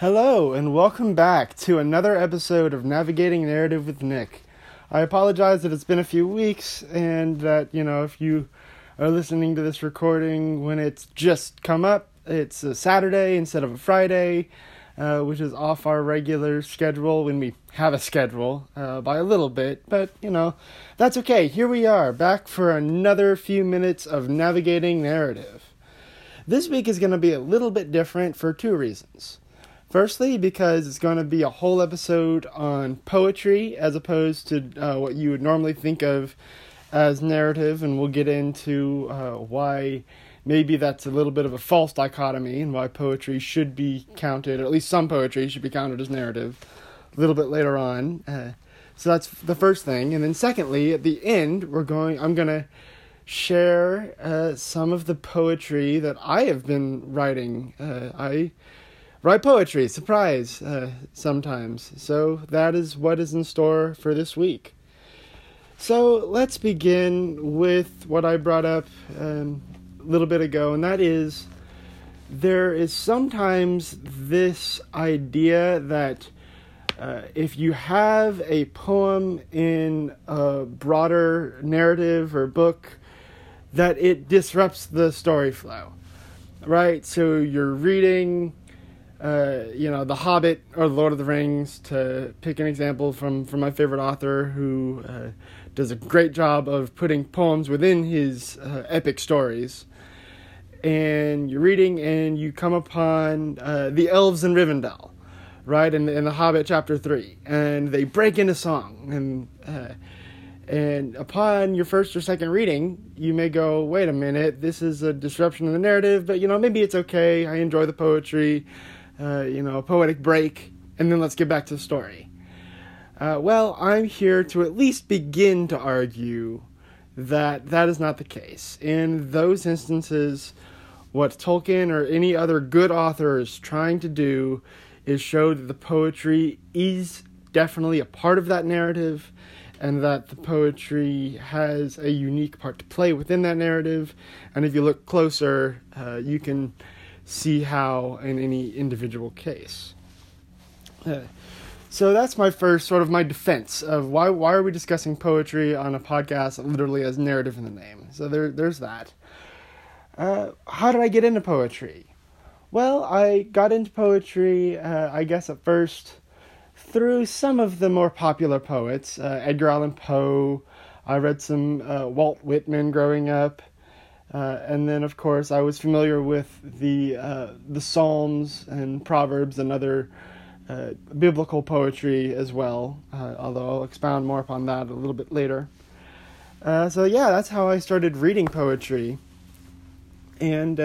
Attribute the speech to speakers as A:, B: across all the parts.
A: Hello, and welcome back to another episode of Navigating Narrative with Nick. I apologize that it's been a few weeks, and that, you know, if you are listening to this recording when it's just come up, it's a Saturday instead of a Friday, uh, which is off our regular schedule when we have a schedule uh, by a little bit, but, you know, that's okay. Here we are, back for another few minutes of Navigating Narrative. This week is going to be a little bit different for two reasons. Firstly, because it's going to be a whole episode on poetry as opposed to uh, what you would normally think of as narrative, and we'll get into uh, why maybe that's a little bit of a false dichotomy and why poetry should be counted, or at least some poetry should be counted as narrative a little bit later on. Uh, so that's the first thing. And then, secondly, at the end, we're going, I'm going to share uh, some of the poetry that I have been writing. Uh, I write poetry, surprise, uh, sometimes. So that is what is in store for this week. So let's begin with what I brought up um, a little bit ago, and that is there is sometimes this idea that uh, if you have a poem in a broader narrative or book, that it disrupts the story flow, right? So you're reading uh, you know, The Hobbit or The Lord of the Rings, to pick an example from, from my favorite author who uh, does a great job of putting poems within his uh, epic stories. And you're reading and you come upon uh, the elves in Rivendell, right, in, in The Hobbit chapter 3. And they break into song. And, uh, and upon your first or second reading, you may go, wait a minute, this is a disruption in the narrative, but you know, maybe it's okay. I enjoy the poetry uh, you know, a poetic break, and then let's get back to the story. Uh, well, I'm here to at least begin to argue that that is not the case. In those instances, what Tolkien or any other good author is trying to do is show that the poetry is definitely a part of that narrative and that the poetry has a unique part to play within that narrative. And if you look closer, uh, you can see how in any individual case. Uh, so that's my first sort of my defense of why why are we discussing poetry on a podcast literally has narrative in the name. So there there's that. Uh, how did I get into poetry? Well, I got into poetry, uh, I guess at first through some of the more popular poets, uh, Edgar Allan Poe. I read some uh, Walt Whitman growing up. Uh, and then, of course, I was familiar with the uh, the Psalms and Proverbs and other uh, biblical poetry as well. Uh, although I'll expound more upon that a little bit later. Uh, so yeah, that's how I started reading poetry, and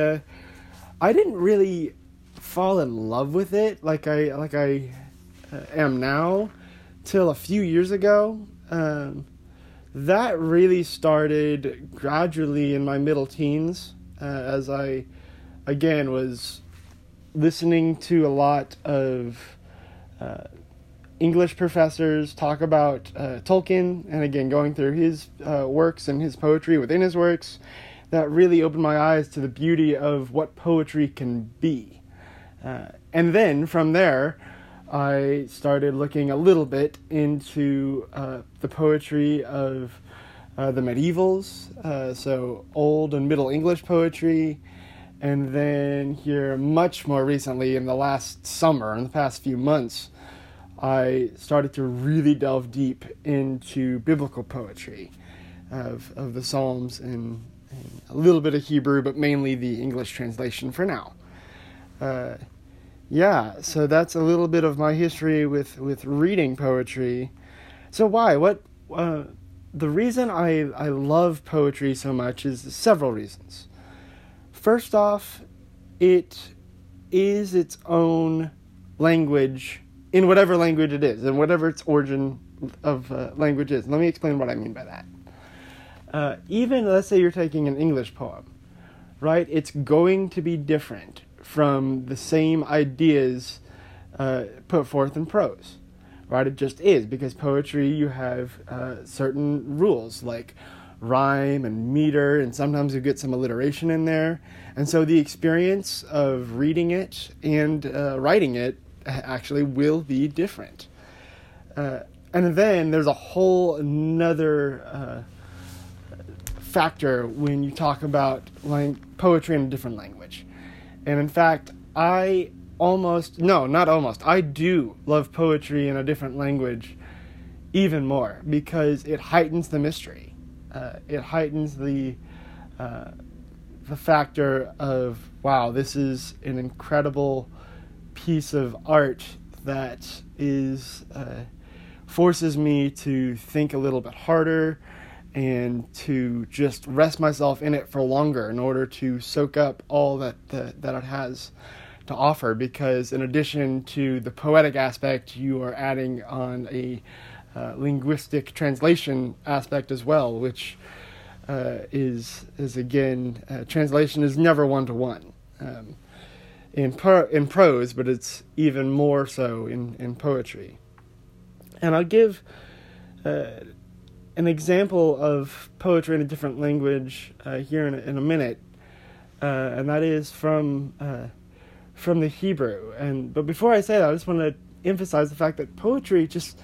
A: I didn't really fall in love with it like I like I am now till a few years ago. Um, that really started gradually in my middle teens uh, as I, again, was listening to a lot of uh, English professors talk about uh, Tolkien, and again, going through his uh, works and his poetry within his works. That really opened my eyes to the beauty of what poetry can be. Uh, and then from there, I started looking a little bit into uh, the poetry of uh, the medievals, uh, so Old and Middle English poetry, and then here much more recently, in the last summer, in the past few months, I started to really delve deep into biblical poetry of, of the Psalms and, and a little bit of Hebrew, but mainly the English translation for now. Yeah, so that's a little bit of my history with with reading poetry. So why? What? Uh, the reason I I love poetry so much is several reasons. First off, it is its own language in whatever language it is, and whatever its origin of uh, language is. Let me explain what I mean by that. Uh, even let's say you're taking an English poem, right? It's going to be different from the same ideas uh, put forth in prose. Right? It just is because poetry you have uh, certain rules like rhyme and meter, and sometimes you get some alliteration in there. And so the experience of reading it and uh, writing it actually will be different. Uh, and then there's a whole another uh, factor when you talk about lang- poetry in a different language. And in fact, I almost, no, not almost, I do love poetry in a different language even more because it heightens the mystery. Uh, it heightens the uh, the factor of wow, this is an incredible piece of art that is uh, forces me to think a little bit harder and to just rest myself in it for longer in order to soak up all that the, that it has to offer because in addition to the poetic aspect you are adding on a uh, linguistic translation aspect as well which uh, is is again uh, translation is never one to one in pro- in prose, but it's even more so in in poetry. And I'll give uh, an example of poetry in a different language uh, here in a, in a minute, uh, and that is from uh, from the Hebrew. And but before I say that, I just want to emphasize the fact that poetry just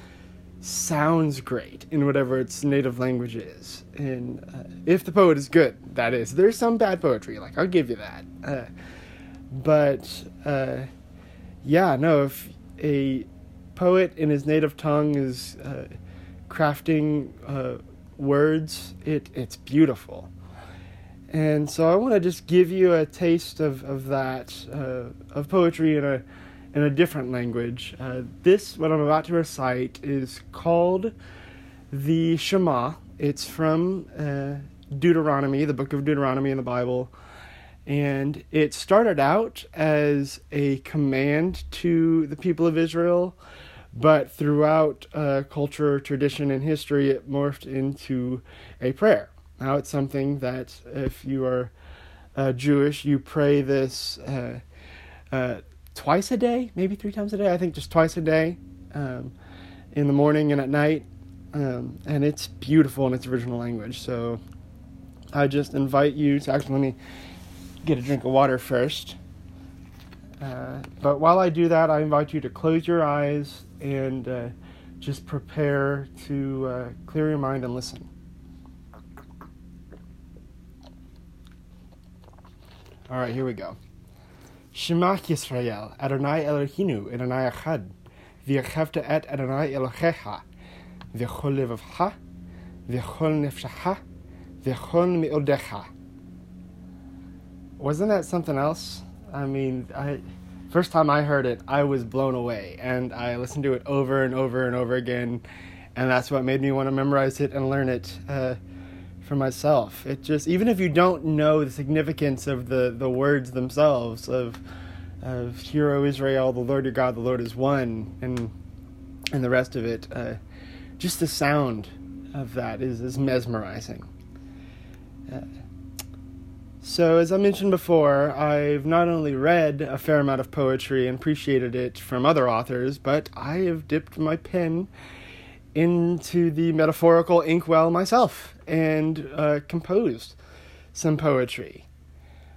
A: sounds great in whatever its native language is. And uh, if the poet is good, that is. There's some bad poetry, like I'll give you that. Uh, but uh, yeah, no, if a poet in his native tongue is crafting uh, words, it it's beautiful. And so I want to just give you a taste of of that uh, of poetry in a in a different language. Uh, this, what I'm about to recite, is called the Shema. It's from uh, Deuteronomy, the book of Deuteronomy in the Bible. And it started out as a command to the people of Israel, but throughout uh, culture, tradition, and history, it morphed into a prayer. Now, it's something that if you are uh, Jewish, you pray this uh, uh twice a day, maybe three times a day. I think just twice a day, um, in the morning and at night. Um, and it's beautiful in its original language. So I just invite you to actually let me get a drink of water first. Uh, but while I do that, I invite you to close your eyes and uh, just prepare to uh, clear your mind and listen. All right, here we go. Shema Yisrael, Adonai Eloheinu, Adonai Echad, V'yachevta et Adonai Elohecha, V'chol levavcha, V'chol nefshacha, V'chol me'odecha. Wasn't that something else? I mean, I first time I heard it, I was blown away, and I listened to it over and over and over again, and that's what made me want to memorize it and learn it. Uh, for myself. It just even if you don't know the significance of the the words themselves of of Hear O Israel, the Lord your God, the Lord is one, and and the rest of it, uh, just the sound of that is is mesmerizing. Uh, so, as I mentioned before, I've not only read a fair amount of poetry and appreciated it from other authors, but I have dipped my pen into the metaphorical inkwell myself and uh, composed some poetry.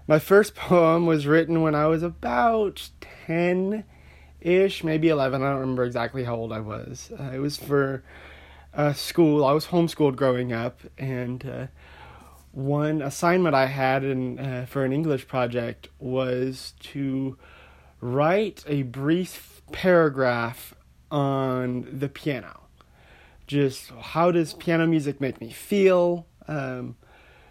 A: My first poem was written when I was about 10 ish, maybe 11. I don't remember exactly how old I was. Uh, it was for uh, school. I was homeschooled growing up, and uh, one assignment I had in, uh, for an English project was to write a brief paragraph on the piano just how does piano music make me feel? Um,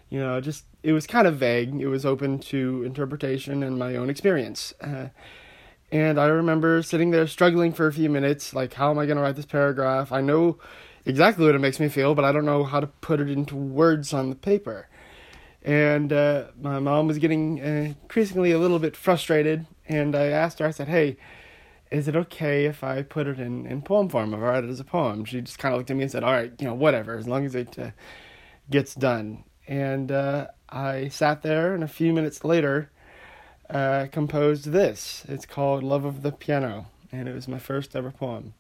A: you know, just it was kind of vague. It was open to interpretation and my own experience. Uh, and I remember sitting there struggling for a few minutes, like, how am I going to write this paragraph? I know exactly what it makes me feel, but I don't know how to put it into words on the paper. And uh, my mom was getting uh, increasingly a little bit frustrated, and I asked her, I said, hey, is it okay if I put it in, in poem form, If I write it as a poem? She just kind of looked at me and said, all right, you know, whatever, as long as it uh, gets done. And uh, I sat there, and a few minutes later, uh, composed this. It's called Love of the Piano, and it was my first ever poem.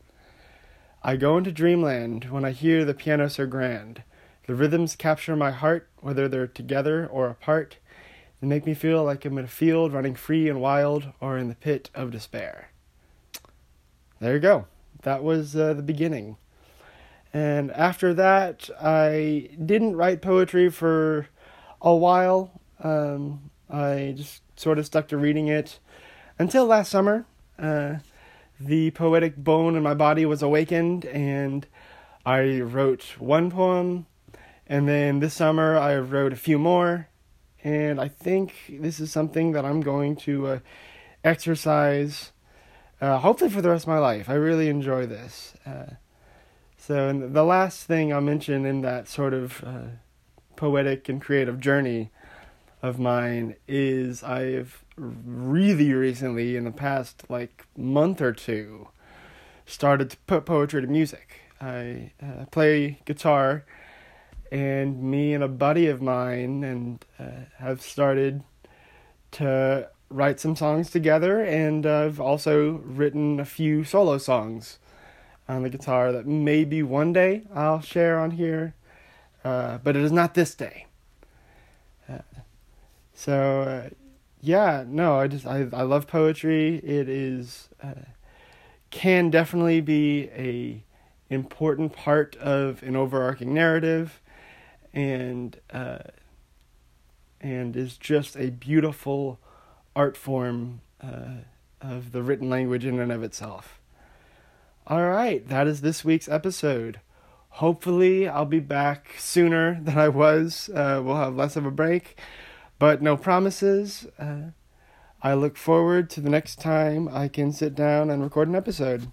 A: I go into dreamland when I hear the piano so grand. The rhythms capture my heart, whether they're together or apart. They make me feel like I'm in a field running free and wild, or in the pit of despair. there you go. That was uh, the beginning. And after that, I didn't write poetry for a while. Um, I just sort of stuck to reading it until last summer. Uh, the poetic bone in my body was awakened, and I wrote one poem. And then this summer, I wrote a few more. And I think this is something that I'm going to uh, exercise, uh, hopefully, for the rest of my life. I really enjoy this. Uh, so, and the last thing I'll mention in that sort of uh, poetic and creative journey of mine is I've really recently, in the past like month or two, started to put poetry to music. I uh, play guitar, and me and a buddy of mine and uh, have started to write some songs together, and I've also written a few solo songs on the guitar that maybe one day I'll share on here, uh, but it is not this day. Uh, so, uh, yeah, no, I just I I love poetry. It is uh, can definitely be a important part of an overarching narrative, and uh, and is just a beautiful art form uh, of the written language in and of itself. All right, that is this week's episode. Hopefully, I'll be back sooner than I was. Uh, we'll have less of a break, but no promises. Uh, I look forward to the next time I can sit down and record an episode.